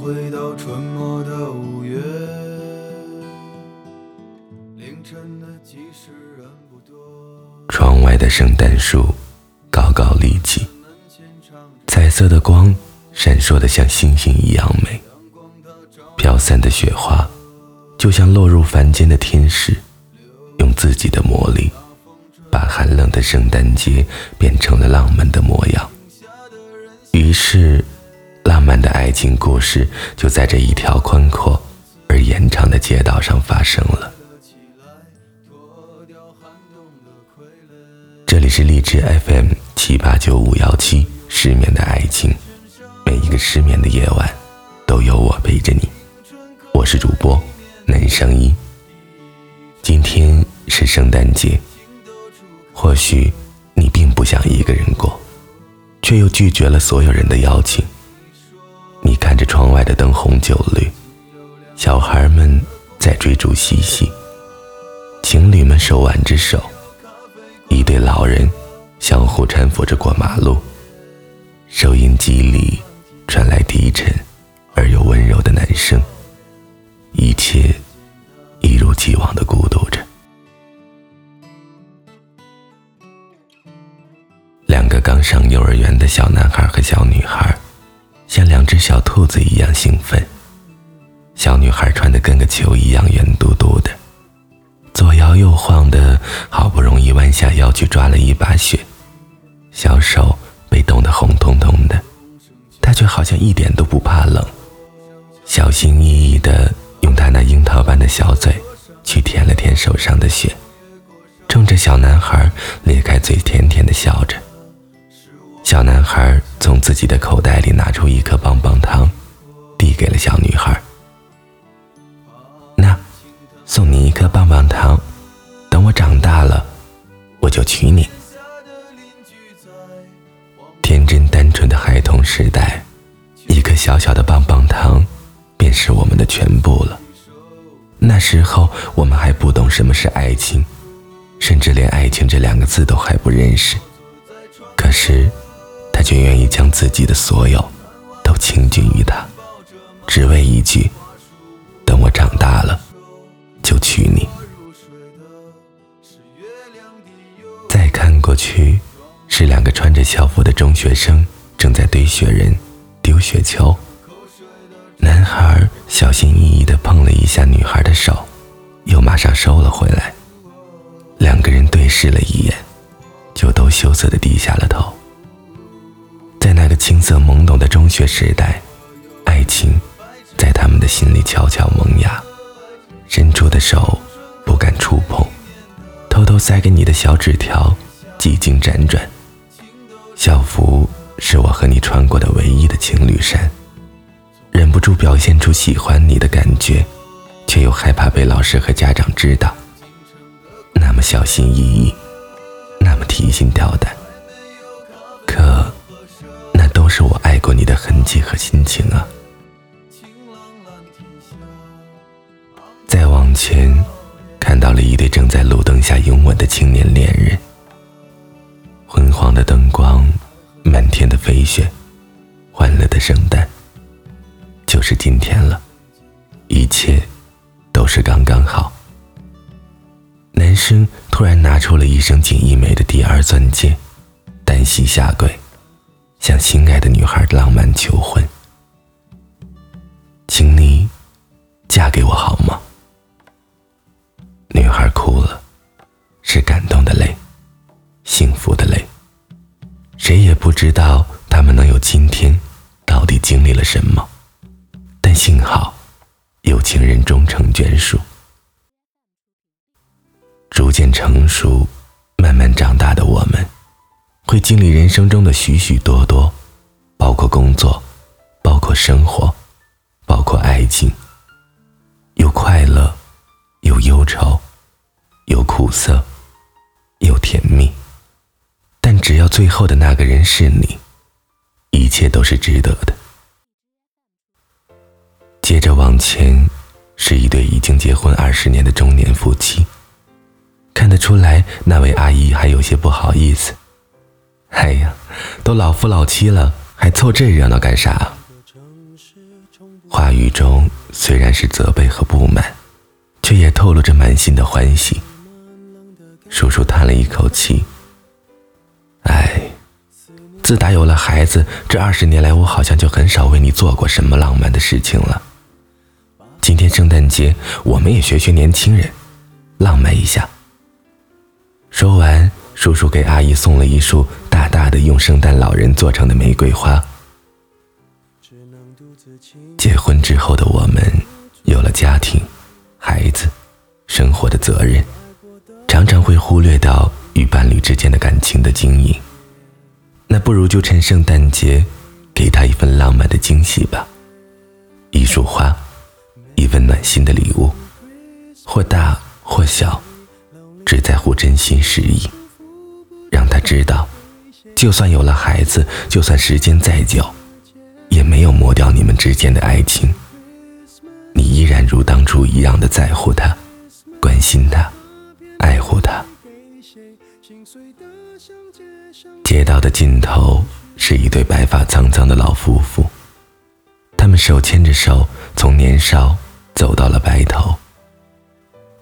回到春末的五月。凌晨的集市人不多，窗外的圣诞树高高立起，彩色的光闪烁的像星星一样美。飘散的雪花，就像落入凡间的天使，用自己的魔力，把寒冷的圣诞节变成了浪漫的模样。于是，浪漫的爱情故事就在这一条宽阔而延长的街道上发生了。这里是荔枝 FM 七八九五幺七，失眠的爱情，每一个失眠的夜晚，都有我陪着你。我是主播南声音。今天是圣诞节，或许你并不想一个人过，却又拒绝了所有人的邀请。着窗外的灯红酒绿，小孩们在追逐嬉戏，情侣们手挽着手，一对老人相互搀扶着过马路。收音机里传来低沉而又温柔的男声。一切一如既往的孤独着。两个刚上幼儿园的小男孩和小女孩，像两只小兔子一样兴奋。小女孩穿的跟个球一样圆嘟嘟的，左摇右晃的，好不容易弯下腰去抓了一把雪，小手被冻得红彤彤的，她却好像一点都不怕冷，小心翼翼的。用他那樱桃般的小嘴去舔了舔手上的雪，冲着小男孩咧开嘴，甜甜的笑着。小男孩从自己的口袋里拿出一颗棒棒糖，递给了小女孩。那，送你一颗棒棒糖，等我长大了，我就娶你。天真单纯的孩童时代，一颗小小的棒棒糖。便是我们的全部了。那时候我们还不懂什么是爱情，甚至连“爱情”这两个字都还不认识。可是，他却愿意将自己的所有都倾尽于他，只为一句：“等我长大了，就娶你。”再看过去，是两个穿着校服的中学生正在堆雪人、丢雪球。男孩小心翼翼地碰了一下女孩的手，又马上收了回来。两个人对视了一眼，就都羞涩地低下了头。那个青涩懵懂的中学时代，爱情在他们的心里悄悄萌芽，伸出的手不敢触碰，偷偷塞给你的小纸条几经辗转。校服是我和你穿过的唯一的情侣衫。忍不住表现出喜欢你的感觉，却又害怕被老师和家长知道。那么小心翼翼，那么提心吊胆。是我爱过你的痕迹和心情啊。再往前，看到了一对正在路灯下拥吻的青年恋人。昏黄的灯光，满天的飞雪，欢乐的圣诞。就是今天了，一切都是刚刚好。男生突然拿出了一生仅一枚的第二钻戒，单膝下跪，向心爱的女孩浪漫求婚。请你嫁给我好吗？女孩哭了，是感动的泪，幸福的泪。谁也不知道他们能有今天，到底经历了什么。但幸好，有情人终成眷属。逐渐成熟、慢慢长大的我们，会经历人生中的许许多多，包括工作，包括生活，包括爱情。有快乐，有忧愁，有苦涩，有甜蜜。但只要最后的那个人是你，一切都是值得的。接着往前，是一对已经结婚二十年的中年夫妻。看得出来，那位阿姨还有些不好意思。哎呀，都老夫老妻了，还凑这热闹干啥？话语中虽然是责备和不满，却也透露着满心的欢喜。叔叔叹了一口气：“哎，自打有了孩子，这二十年来，我好像就很少为你做过什么浪漫的事情了。今天圣诞节，我们也学学年轻人，浪漫一下。”说完，叔叔给阿姨送了一束大的用圣诞老人做成的玫瑰花。结婚之后的我们，有了家庭、孩子、生活的责任。常常会忽略到与伴侣之间的感情的经营，那不如就趁圣诞节，给他一份浪漫的惊喜吧。一束花，一份暖心的礼物，或大或小，只在乎真心实意。让他知道，就算有了孩子，就算时间再久，也没有磨掉你们之间的爱情。你依然如当初一样的在乎他，关心他。爱护他。街道的尽头是一对白发苍苍的老夫妇，他们手牵着手，从年少走到了白头。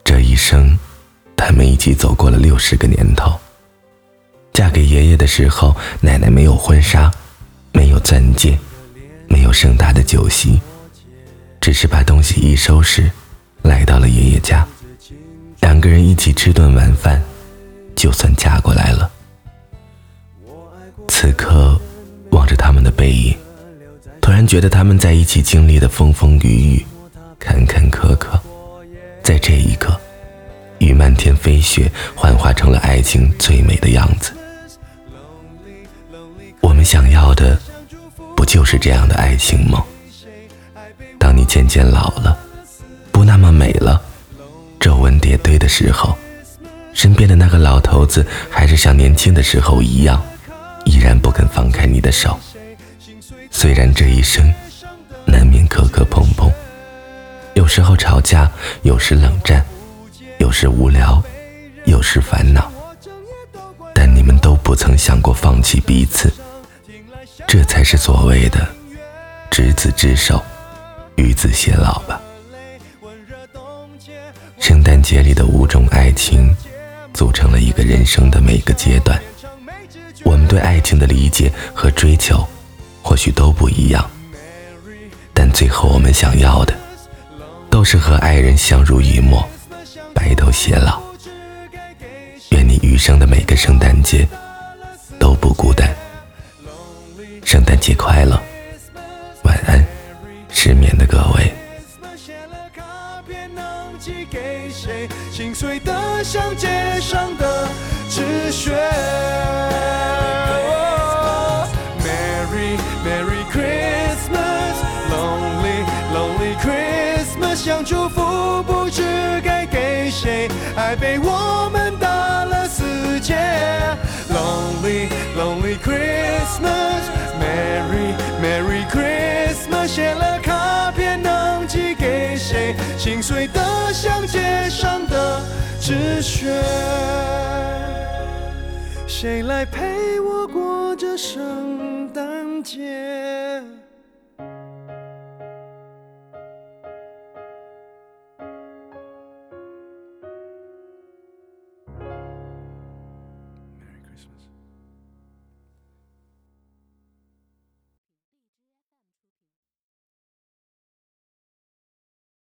这一生，他们一起走过了六十个年头。嫁给爷爷的时候，奶奶没有婚纱，没有钻戒，没有盛大的酒席，只是把东西一收拾，来到了爷爷家。两个人一起吃顿晚饭，就算嫁过来了。此刻，望着他们的背影，突然觉得他们在一起经历的风风雨雨、坎坎坷坷，在这一刻，与漫天飞雪幻化成了爱情最美的样子。不就是这样的爱情吗？当你渐渐老了，不那么美了。皱纹叠堆的时候，身边的那个老头子还是像年轻的时候一样，依然不肯放开你的手。虽然这一生难免磕磕碰碰，有时候吵架，有时冷战，有时无聊，有时烦恼，但你们都不曾想过放弃彼此，这才是所谓的执子之手，与子偕老吧。圣诞节里的五种爱情，组成了一个人生的每个阶段。我们对爱情的理解和追求，或许都不一样，但最后我们想要的，都是和爱人相濡以沫，白头偕老。愿你余生的每个圣诞节都不孤单。圣诞节快乐，晚安，失眠的各位。想祝福不知该给谁，爱被我们打了死结。Lonely Lonely Christmas 心碎的像街上。的纸屑，谁来陪我过这圣诞节？